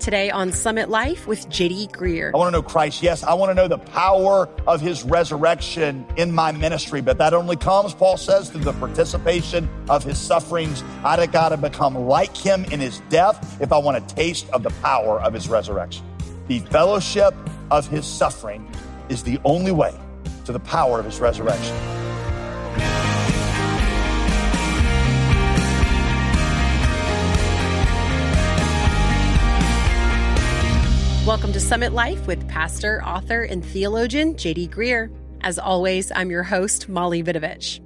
Today on Summit Life with JD Greear. I want to know Christ. Yes, I want to know the power of his resurrection in my ministry, but that only comes, Paul says, through the participation of his sufferings. I'd have got to become like him in his death if I want a taste of the power of his resurrection. The fellowship of his suffering is the only way to the power of his resurrection. Welcome to Summit Life with pastor, author, and theologian JD Greear. As always, I'm your host, Molly Vidovich.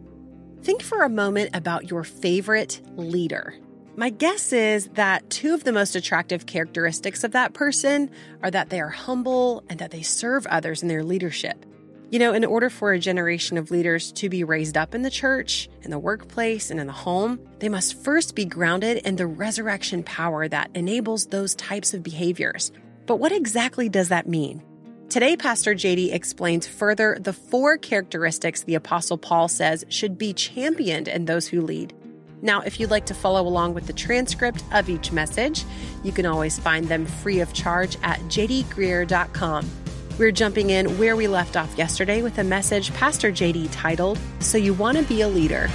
Think for a moment about your favorite leader. My guess is that two of the most attractive characteristics of that person are that they are humble and that they serve others in their leadership. You know, in order for a generation of leaders to be raised up in the church, in the workplace, and in the home, they must first be grounded in the resurrection power that enables those types of behaviors. But what exactly does that mean? Today, Pastor JD explains further the four characteristics the Apostle Paul says should be championed in those who lead. Now, if you'd like to follow along with the transcript of each message, you can always find them free of charge at jdgreear.com. We're jumping in where we left off yesterday with a message Pastor JD titled, So You Want to Be a Leader.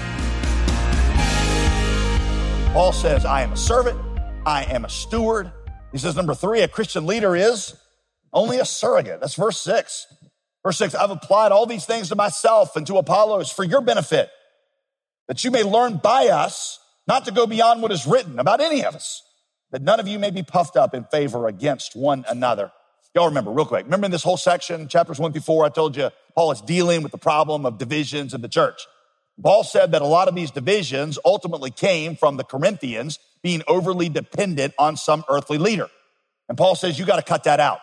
Paul says, I am a servant, I am a steward, he says, number three, a Christian leader is only a surrogate. That's verse six. Verse six, I've applied all these things to myself and to Apollos for your benefit, that you may learn by us not to go beyond what is written about any of us, that none of you may be puffed up in favor against one another. Y'all remember real quick. Remember in this whole section, chapters one through four, I told you Paul is dealing with the problem of divisions in the church. Paul said that a lot of these divisions ultimately came from the Corinthians being overly dependent on some earthly leader. And Paul says, you got to cut that out.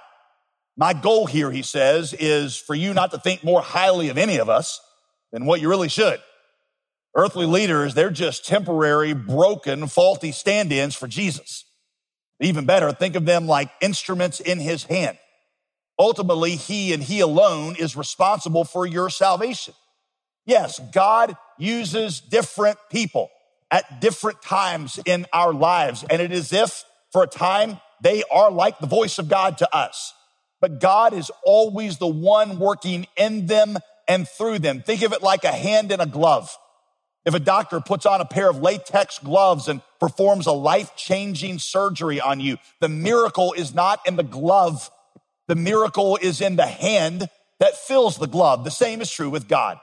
My goal here, he says, is for you not to think more highly of any of us than what you really should. Earthly leaders, they're just temporary, broken, faulty stand ins for Jesus. Even better, think of them like instruments in his hand. Ultimately, he and he alone is responsible for your salvation. Yes, God uses different people at different times in our lives. And it is if for a time they are like the voice of God to us. But God is always the one working in them and through them. Think of it like a hand in a glove. If a doctor puts on a pair of latex gloves and performs a life changing surgery on you, the miracle is not in the glove. The miracle is in the hand that fills the glove. The same is true with God.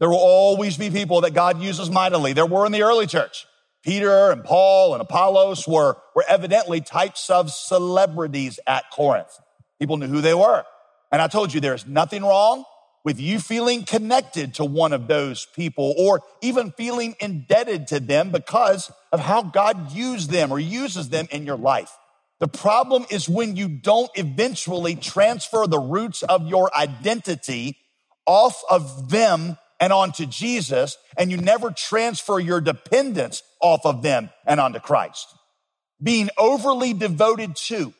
There will always be people that God uses mightily. There were in the early church. Peter and Paul and Apollos were, were evidently types of celebrities at Corinth. People knew who they were. And I told you there's nothing wrong with you feeling connected to one of those people or even feeling indebted to them because of how God used them or uses them in your life. The problem is when you don't eventually transfer the roots of your identity off of them and onto Jesus, and you never transfer your dependence off of them and onto Christ. Being overly devoted to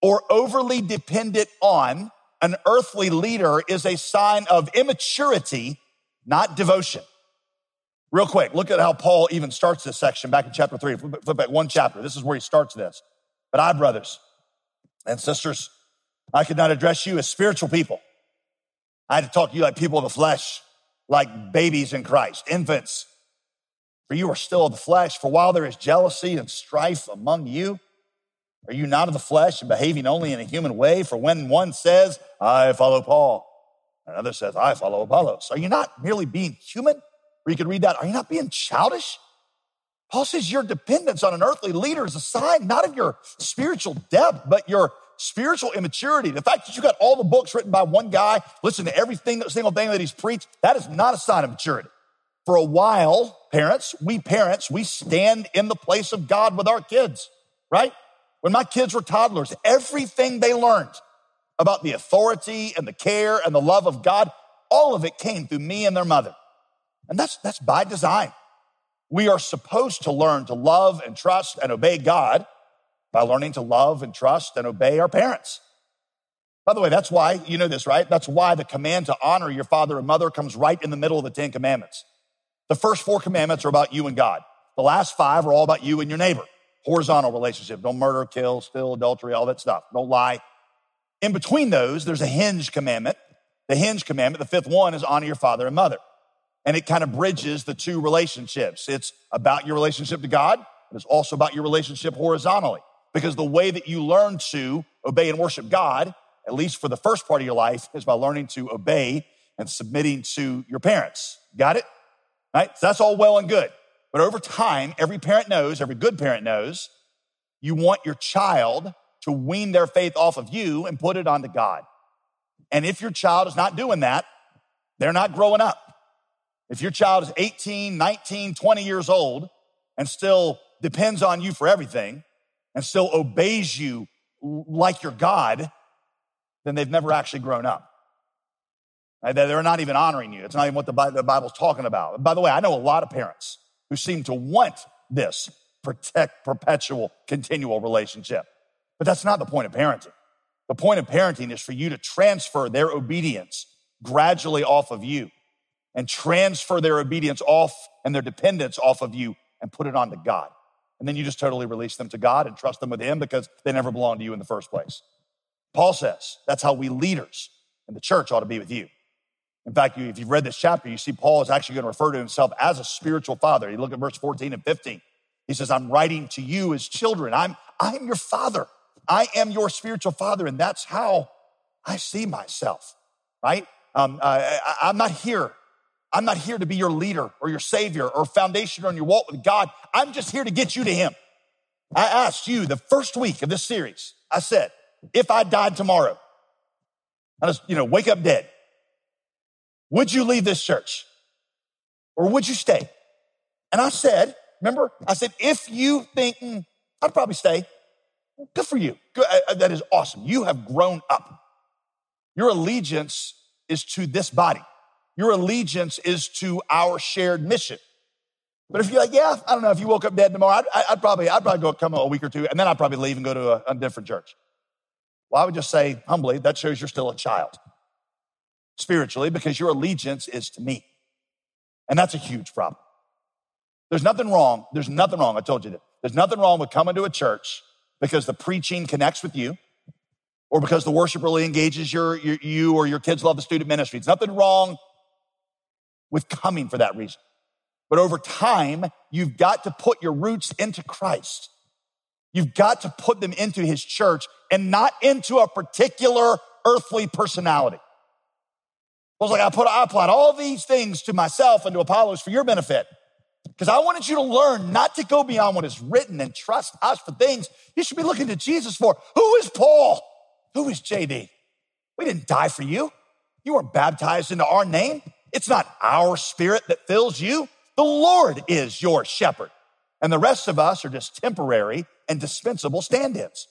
or overly dependent on an earthly leader is a sign of immaturity, not devotion. Real quick, look at how Paul even starts this section back in chapter three. Flip back one chapter. This is where he starts this. But I, brothers and sisters, I could not address you as spiritual people. I had to talk to you like people of the flesh like babies in Christ, infants. For you are still of the flesh. For while there is jealousy and strife among you, are you not of the flesh and behaving only in a human way? For when one says, I follow Paul, another says, I follow Apollos, are you not merely being human? Or you could read that, are you not being childish? Paul says your dependence on an earthly leader is a sign not of your spiritual depth, but your spiritual immaturity. The fact that you got all the books written by one guy, listen to everything, single thing that he's preached, that is not a sign of maturity. For a while, parents, we parents, we stand in the place of God with our kids, right? When my kids were toddlers, everything they learned about the authority and the care and the love of God, all of it came through me and their mother. And that's, that's by design. We are supposed to learn to love and trust and obey God by learning to love and trust and obey our parents. By the way, that's why, you know this, right? That's why the command to honor your father and mother comes right in the middle of the Ten Commandments. The first four commandments are about you and God. The last five are all about you and your neighbor. horizontal relationship. Don't murder, kill, steal, adultery, all that stuff. Don't lie. In between those, there's a hinge commandment. The hinge commandment, the fifth one, is honor your father and mother. And it kind of bridges the two relationships. It's about your relationship to God, it's also about your relationship horizontally. Because the way that you learn to obey and worship God, at least for the first part of your life, is by learning to obey and submitting to your parents. Got it? Right? So that's all well and good. But over time, every parent knows, every good parent knows, you want your child to wean their faith off of you and put it onto God. And if your child is not doing that, they're not growing up. If your child is 18, 19, 20 years old and still depends on you for everything and still obeys you like your God, then they've never actually grown up. They're not even honoring you. It's not even what the Bible's talking about. By the way, I know a lot of parents who seem to want this protect, perpetual, continual relationship. But that's not the point of parenting. The point of parenting is for you to transfer their obedience gradually off of you and transfer their obedience off and their dependence off of you and put it onto God. And then you just totally release them to God and trust them with Him because they never belonged to you in the first place. Paul says that's how we leaders in the church ought to be with you. In fact, if you've read this chapter, you see Paul is actually going to refer to himself as a spiritual father. You look at verse 14 and 15. He says, I'm writing to you as children. I'm, I'm your father. I am your spiritual father. And that's how I see myself, right? Um, I, I'm not here. I'm not here to be your leader or your savior or foundation on your walk with God. I'm just here to get you to him. I asked you the first week of this series, I said, if I died tomorrow, I just, you know, wake up dead, would you leave this church or would you stay? And I said, remember, I said, if you think, mm, I'd probably stay, good for you. Good, uh, uh, that is awesome. You have grown up. Your allegiance is to this body. Your allegiance is to our shared mission. But if you're like, yeah, I don't know, if you woke up dead tomorrow, I'd, I'd probably, I'd probably go come a week or two, and then I'd probably leave and go to a, a different church. Well, I would just say humbly, that shows you're still a child spiritually because your allegiance is to me. And that's a huge problem. There's nothing wrong. There's nothing wrong. I told you that. There's nothing wrong with coming to a church because the preaching connects with you or because the worship really engages your, your, you or your kids love the student ministry. It's nothing wrong with coming for that reason. But over time, you've got to put your roots into Christ. You've got to put them into his church and not into a particular earthly personality. I was like, I put, I applied all these things to myself and to Apollos for your benefit. Because I wanted you to learn not to go beyond what is written and trust us for things you should be looking to Jesus for. Who is Paul? Who is JD? We didn't die for you. You weren't baptized into our name. It's not our spirit that fills you. The Lord is your shepherd. And the rest of us are just temporary and dispensable stand ins.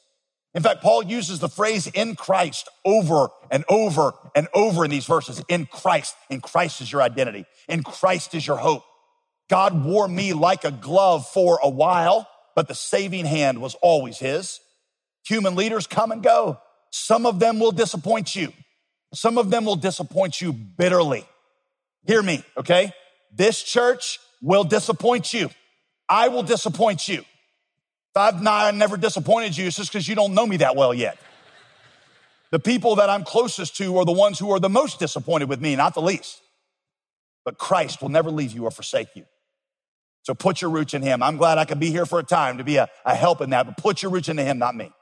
In fact, Paul uses the phrase in Christ over and over and over in these verses. In Christ. In Christ is your identity. In Christ is your hope. God wore me like a glove for a while, but the saving hand was always his. Human leaders come and go. Some of them will disappoint you. Some of them will disappoint you bitterly. Hear me, okay? This church will disappoint you. I will disappoint you. If I've not, I never disappointed you, it's just because you don't know me that well yet. The people that I'm closest to are the ones who are the most disappointed with me, not the least. But Christ will never leave you or forsake you. So put your roots in Him. I'm glad I could be here for a time to be a, a help in that, but put your roots into Him, not me.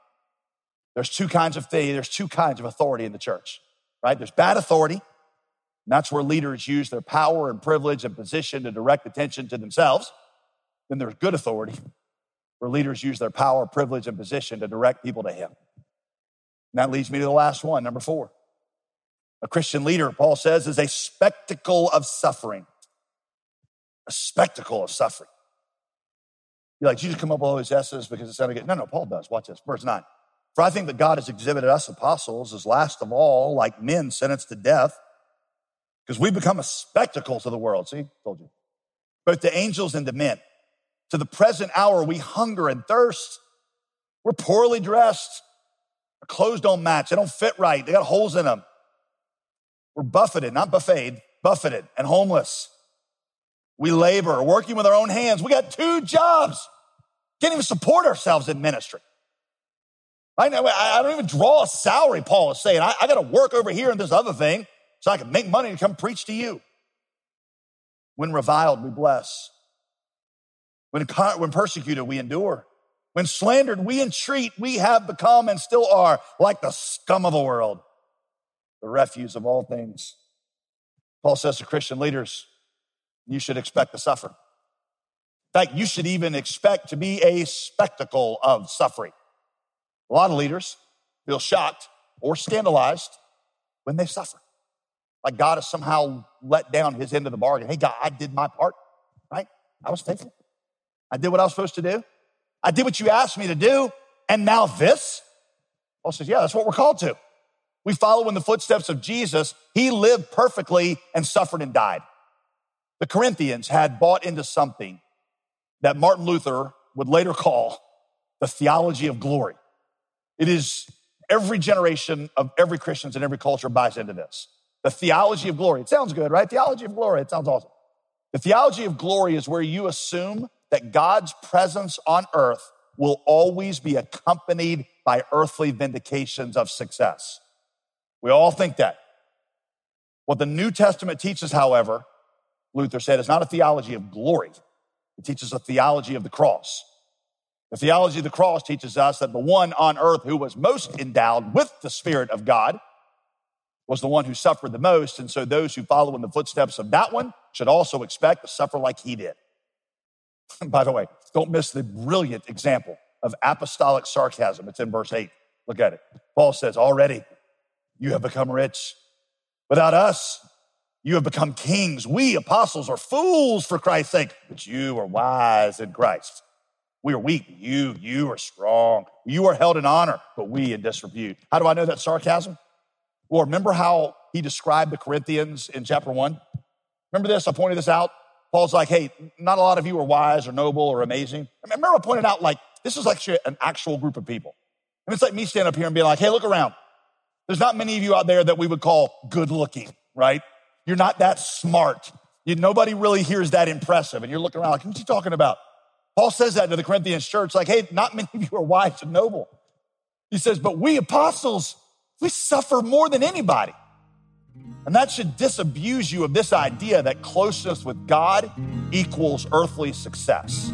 There's two kinds of thing, there's two kinds of authority in the church, right? There's bad authority. And that's where leaders use their power and privilege and position to direct attention to themselves. Then there's good authority, where leaders use their power, privilege, and position to direct people to Him. And that leads me to the last one, number four. A Christian leader, Paul says, is a spectacle of suffering. A spectacle of suffering. You're like, you just come up with all these S's because it sounded good. No, no, Paul does. Watch this. Verse 9. For I think that God has exhibited us apostles as last of all, like men sentenced to death, because we become a spectacle to the world. See, told you. Both the angels and the men. To the present hour, we hunger and thirst. We're poorly dressed. Our clothes don't match. They don't fit right. They got holes in them. We're buffeted, not buffeted, buffeted and homeless. We labor, working with our own hands. We got two jobs. Can't even support ourselves in ministry. I, know, I don't even draw a salary, Paul is saying. I, I got to work over here in this other thing so I can make money to come preach to you. When reviled, we bless. When, when persecuted, we endure. When slandered, we entreat. We have become and still are like the scum of the world, the refuse of all things. Paul says to Christian leaders, you should expect to suffer. In fact, you should even expect to be a spectacle of suffering. A lot of leaders feel shocked or scandalized when they suffer. Like God has somehow let down his end of the bargain. Hey, God, I did my part, right? I was faithful. I did what I was supposed to do. I did what you asked me to do. And now this? Paul says, yeah, that's what we're called to. We follow in the footsteps of Jesus. He lived perfectly and suffered and died. The Corinthians had bought into something that Martin Luther would later call the theology of glory. It is every generation of every Christians in every culture buys into this. The theology of glory. It sounds good, right? Theology of glory. It sounds awesome. The theology of glory is where you assume that God's presence on earth will always be accompanied by earthly vindications of success. We all think that. What the New Testament teaches, however, Luther said, is not a theology of glory. It teaches a theology of the cross. The theology of the cross teaches us that the one on earth who was most endowed with the Spirit of God was the one who suffered the most. And so those who follow in the footsteps of that one should also expect to suffer like he did. By the way, don't miss the brilliant example of apostolic sarcasm. It's in verse 8. Look at it. Paul says, Already you have become rich. Without us, you have become kings. We apostles are fools for Christ's sake, but you are wise in Christ. We are weak. You, you are strong. You are held in honor, but we in disrepute. How do I know that sarcasm? Well, remember how he described the Corinthians in chapter one? Remember this? I pointed this out. Paul's like, hey, not a lot of you are wise or noble or amazing. Remember, I pointed out like this is actually an actual group of people. And it's like me standing up here and being like, hey, look around. There's not many of you out there that we would call good looking, right? You're not that smart. You, nobody really hears that impressive. And you're looking around like, what's he talking about? Paul says that to the Corinthians church, like, hey, not many of you are wise and noble. He says, but we apostles, we suffer more than anybody. And that should disabuse you of this idea that closeness with God equals earthly success.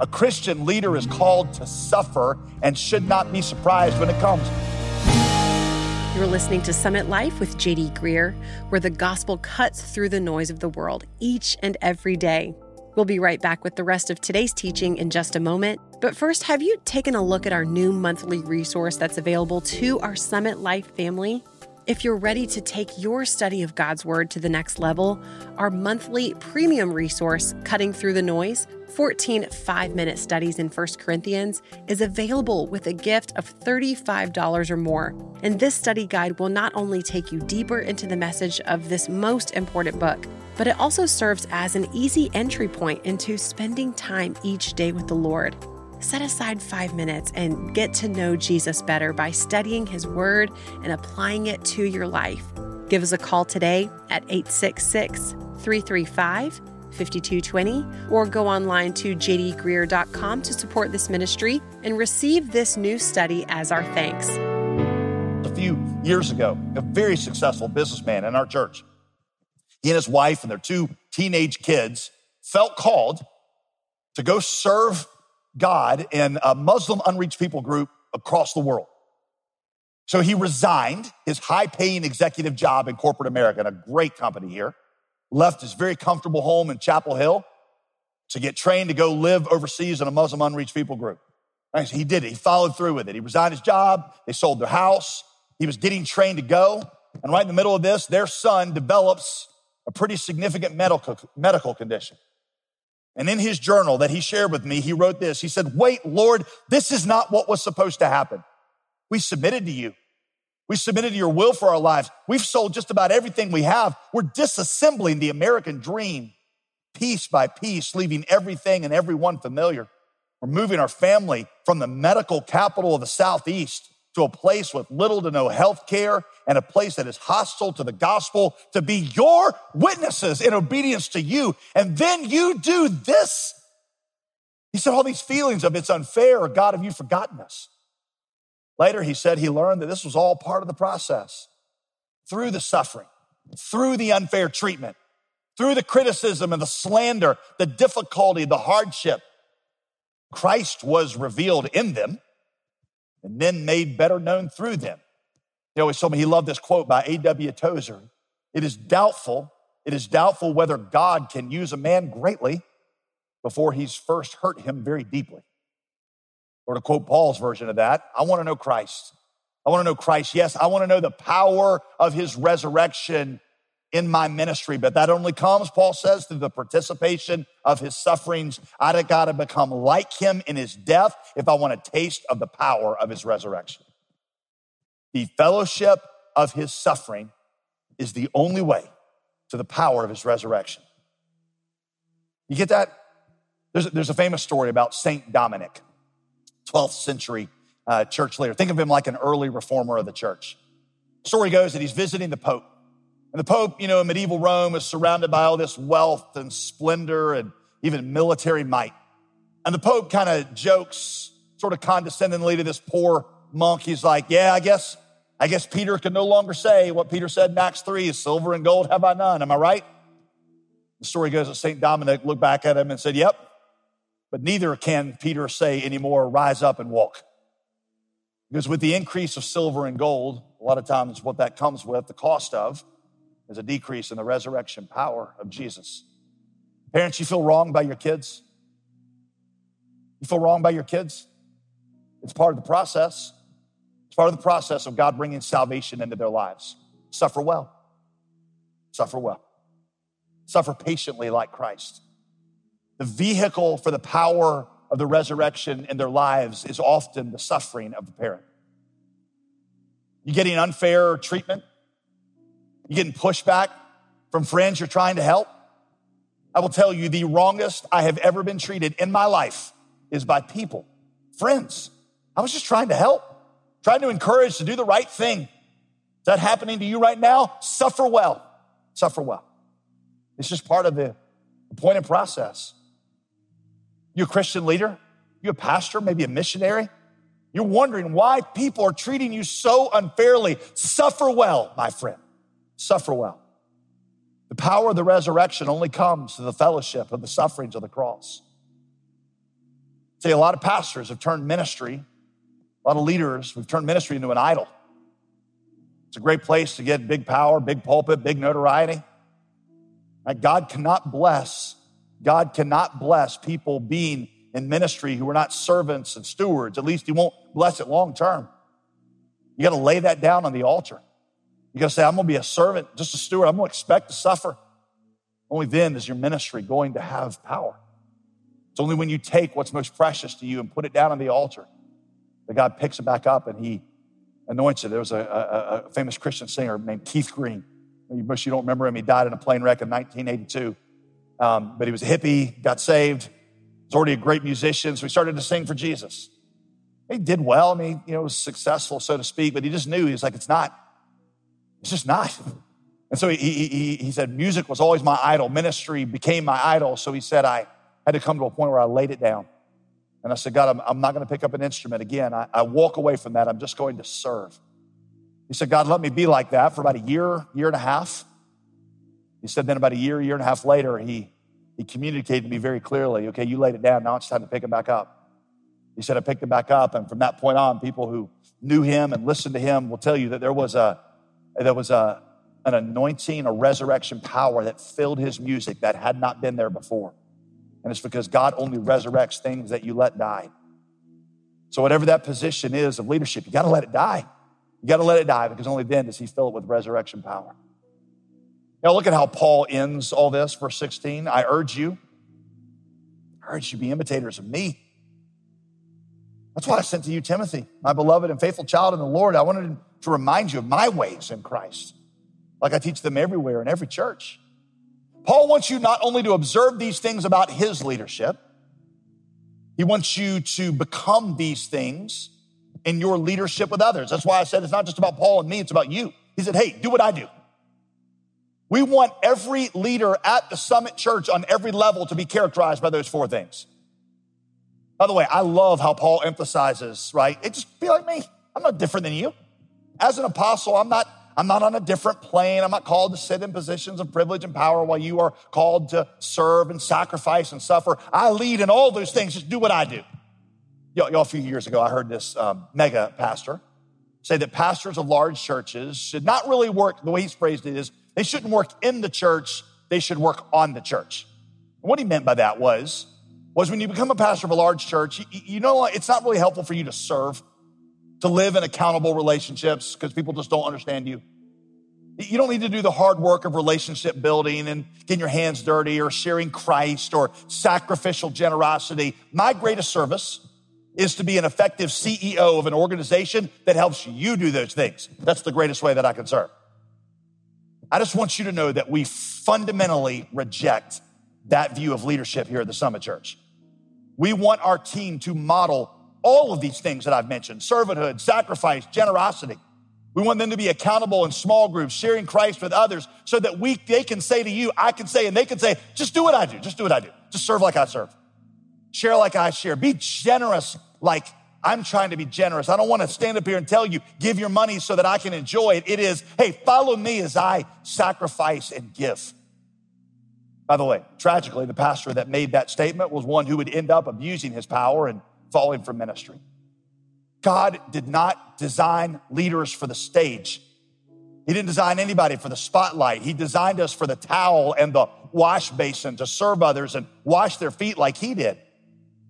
A Christian leader is called to suffer and should not be surprised when it comes. You're listening to Summit Life with JD Greear, where the gospel cuts through the noise of the world each and every day. We'll be right back with the rest of today's teaching in just a moment. But first, have you taken a look at our new monthly resource that's available to our Summit Life family? If you're ready to take your study of God's Word to the next level, our monthly premium resource, Cutting Through the Noise 14 five minute studies in 1 Corinthians, is available with a gift of $35 or more. And this study guide will not only take you deeper into the message of this most important book, but it also serves as an easy entry point into spending time each day with the Lord. Set aside five minutes and get to know Jesus better by studying His Word and applying it to your life. Give us a call today at 866 335 5220 or go online to jdgreear.com to support this ministry and receive this new study as our thanks. A few years ago, a very successful businessman in our church he and his wife and their two teenage kids felt called to go serve God in a Muslim unreached people group across the world. So he resigned his high paying executive job in corporate America in a great company here, left his very comfortable home in Chapel Hill to get trained to go live overseas in a Muslim unreached people group. So he did it. He followed through with it. He resigned his job. They sold their house. He was getting trained to go. And right in the middle of this, their son develops a pretty significant medical, medical condition. And in his journal that he shared with me, he wrote this. He said, Wait, Lord, this is not what was supposed to happen. We submitted to you. We submitted to your will for our lives. We've sold just about everything we have. We're disassembling the American dream piece by piece, leaving everything and everyone familiar. We're moving our family from the medical capital of the Southeast to a place with little to no health care and a place that is hostile to the gospel to be your witnesses in obedience to you. And then you do this. He said all these feelings of it's unfair or God, have you forgotten us? Later, he said he learned that this was all part of the process through the suffering, through the unfair treatment, through the criticism and the slander, the difficulty, the hardship. Christ was revealed in them and then made better known through them. He always told me he loved this quote by A.W. Tozer. It is doubtful, it is doubtful whether God can use a man greatly before he's first hurt him very deeply. Or to quote Paul's version of that, I want to know Christ. I want to know Christ. Yes, I want to know the power of his resurrection in my ministry, but that only comes, Paul says, through the participation of his sufferings. I got to become like him in his death if I want a taste of the power of his resurrection. The fellowship of his suffering is the only way to the power of his resurrection. You get that? There's a, there's a famous story about Saint Dominic, 12th century uh, church leader. Think of him like an early reformer of the church. story goes that he's visiting the Pope. And the Pope, you know, in medieval Rome is surrounded by all this wealth and splendor and even military might. And the Pope kind of jokes sort of condescendingly to this poor monk. He's like, yeah, I guess, I guess Peter can no longer say what Peter said in Acts 3, silver and gold have I none. Am I right? The story goes that St. Dominic looked back at him and said, yep, but neither can Peter say anymore, rise up and walk. Because with the increase of silver and gold, a lot of times what that comes with, the cost of, is a decrease in the resurrection power of Jesus. Parents, you feel wrong by your kids? You feel wrong by your kids? It's part of the process. It's part of the process of God bringing salvation into their lives. Suffer well. Suffer well. Suffer patiently like Christ. The vehicle for the power of the resurrection in their lives is often the suffering of the parent. You getting unfair treatment? You getting pushback from friends you're trying to help? I will tell you the wrongest I have ever been treated in my life is by people, friends. I was just trying to help, trying to encourage to do the right thing. Is that happening to you right now? Suffer well. Suffer well. It's just part of the appointed process. You a Christian leader? You a pastor, maybe a missionary? You're wondering why people are treating you so unfairly. Suffer well, my friend suffer well. The power of the resurrection only comes through the fellowship of the sufferings of the cross. See, a lot of pastors have turned ministry, a lot of leaders, we've turned ministry into an idol. It's a great place to get big power, big pulpit, big notoriety. God cannot bless, God cannot bless people being in ministry who are not servants and stewards. At least He won't bless it long term. You got to lay that down on the altar. You got to say, I'm to be a servant, just a steward. I'm to expect to suffer. Only then is your ministry going to have power. It's only when you take what's most precious to you and put it down on the altar that God picks it back up and He anoints it. There was a, a, a famous Christian singer named Keith Green. You wish you don't remember him. He died in a plane wreck in 1982. Um, but he was a hippie, got saved, was already a great musician, so he started to sing for Jesus. He did well. I mean, you know, was successful, so to speak, but he just knew he was like, it's not it's just not. And so he, he, he said, music was always my idol. Ministry became my idol. So he said, I had to come to a point where I laid it down. And I said, God, I'm, I'm not going to pick up an instrument again. I, I walk away from that. I'm just going to serve. He said, God, let me be like that for about a year, year and a half. He said, then about a year, year and a half later, he, he communicated to me very clearly, okay, you laid it down. Now it's time to pick it back up. He said, I picked it back up. And from that point on, people who knew him and listened to him will tell you that there was a, there was a, an anointing, a resurrection power that filled his music that had not been there before. And it's because God only resurrects things that you let die. So, whatever that position is of leadership, you got to let it die. You got to let it die because only then does he fill it with resurrection power. Now, look at how Paul ends all this, verse 16. I urge you, I urge you be imitators of me. That's why I sent to you Timothy, my beloved and faithful child in the Lord. I wanted to remind you of my ways in Christ, like I teach them everywhere in every church. Paul wants you not only to observe these things about his leadership, he wants you to become these things in your leadership with others. That's why I said it's not just about Paul and me, it's about you. He said, Hey, do what I do. We want every leader at the Summit Church on every level to be characterized by those four things. By the way, I love how Paul emphasizes, right? It just be like me. I'm not different than you. As an apostle, I'm not I'm not on a different plane. I'm not called to sit in positions of privilege and power while you are called to serve and sacrifice and suffer. I lead in all those things. Just do what I do. Y'all, y'all a few years ago, I heard this um, mega pastor say that pastors of large churches should not really work, the way he's phrased it is, they shouldn't work in the church, they should work on the church. And what he meant by that was, was when you become a pastor of a large church, you, you know, it's not really helpful for you to serve to live in accountable relationships because people just don't understand you. You don't need to do the hard work of relationship building and getting your hands dirty or sharing Christ or sacrificial generosity. My greatest service is to be an effective CEO of an organization that helps you do those things. That's the greatest way that I can serve. I just want you to know that we fundamentally reject that view of leadership here at the Summit Church. We want our team to model all of these things that I've mentioned servanthood, sacrifice, generosity. We want them to be accountable in small groups, sharing Christ with others so that we, they can say to you, I can say, and they can say, just do what I do. Just do what I do. Just serve like I serve. Share like I share. Be generous like I'm trying to be generous. I don't want to stand up here and tell you, give your money so that I can enjoy it. It is, hey, follow me as I sacrifice and give. By the way, tragically, the pastor that made that statement was one who would end up abusing his power and falling from ministry. God did not design leaders for the stage. He didn't design anybody for the spotlight. He designed us for the towel and the wash basin to serve others and wash their feet like he did.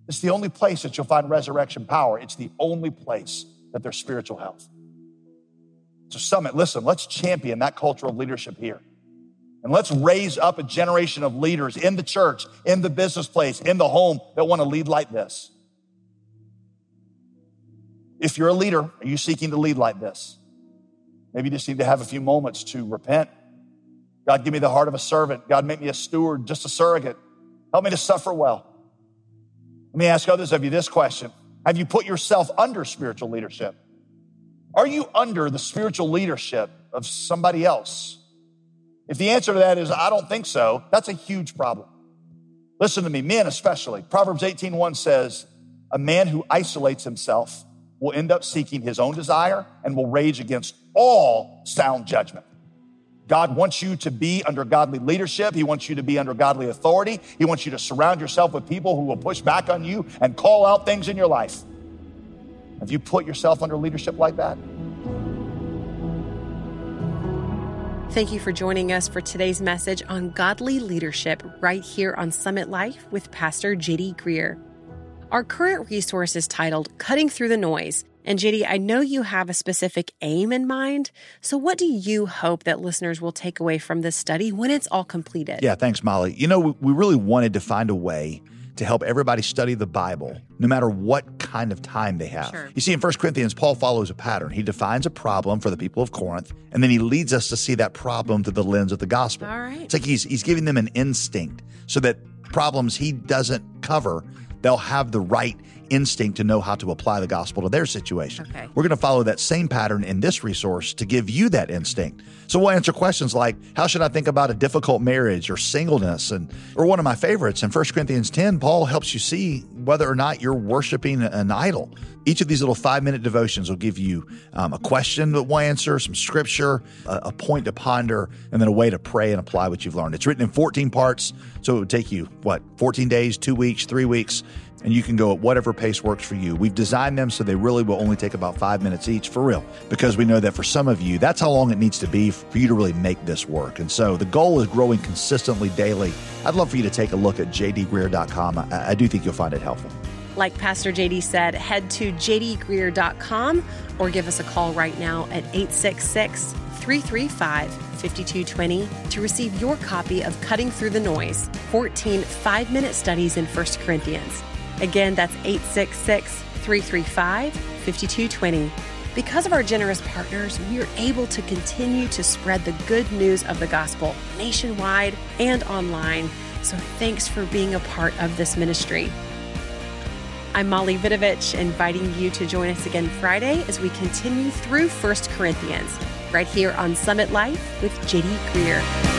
It's the only place that you'll find resurrection power. It's the only place that there's spiritual health. So, Summit, listen, let's champion that culture of leadership here. And let's raise up a generation of leaders in the church, in the business place, in the home that want to lead like this. If you're a leader, are you seeking to lead like this? Maybe you just need to have a few moments to repent. God, give me the heart of a servant. God, make me a steward, just a surrogate. Help me to suffer well. Let me ask others of you this question Have you put yourself under spiritual leadership? Are you under the spiritual leadership of somebody else? If the answer to that is, I don't think so, that's a huge problem. Listen to me, men especially. Proverbs 18:1 says, a man who isolates himself will end up seeking his own desire and will rage against all sound judgment. God wants you to be under godly leadership. He wants you to be under godly authority. He wants you to surround yourself with people who will push back on you and call out things in your life. Have you put yourself under leadership like that? Thank you for joining us for today's message on godly leadership right here on Summit Life with Pastor JD Greear. Our current resource is titled Cutting Through the Noise. And JD, I know you have a specific aim in mind. So, what do you hope that listeners will take away from this study when it's all completed? Yeah, thanks, Molly. You know, we really wanted to find a way to help everybody study the Bible, no matter what kind of time they have. Sure. You see, in 1 Corinthians, Paul follows a pattern. He defines a problem for the people of Corinth, and then he leads us to see that problem through the lens of the gospel. All right. It's like he's, he's giving them an instinct so that problems he doesn't cover they'll have the right instinct to know how to apply the gospel to their situation. Okay. We're going to follow that same pattern in this resource to give you that instinct. So we'll answer questions like how should I think about a difficult marriage or singleness and or one of my favorites in 1 Corinthians 10 Paul helps you see whether or not you're worshiping an idol. Each of these little 5-minute devotions will give you um, a question that we'll answer, some scripture, a, a point to ponder, and then a way to pray and apply what you've learned. It's written in 14 parts, so it would take you what, 14 days, 2 weeks, 3 weeks and you can go at whatever pace works for you. We've designed them so they really will only take about five minutes each for real, because we know that for some of you, that's how long it needs to be for you to really make this work. And so the goal is growing consistently daily. I'd love for you to take a look at jdgreear.com. I, I do think you'll find it helpful. Like Pastor JD said, head to jdgreear.com or give us a call right now at 866 335 5220 to receive your copy of Cutting Through the Noise 14 five minute studies in 1 Corinthians. Again, that's 866 335 5220. Because of our generous partners, we are able to continue to spread the good news of the gospel nationwide and online. So thanks for being a part of this ministry. I'm Molly Vidovich, inviting you to join us again Friday as we continue through 1 Corinthians, right here on Summit Life with JD Greear.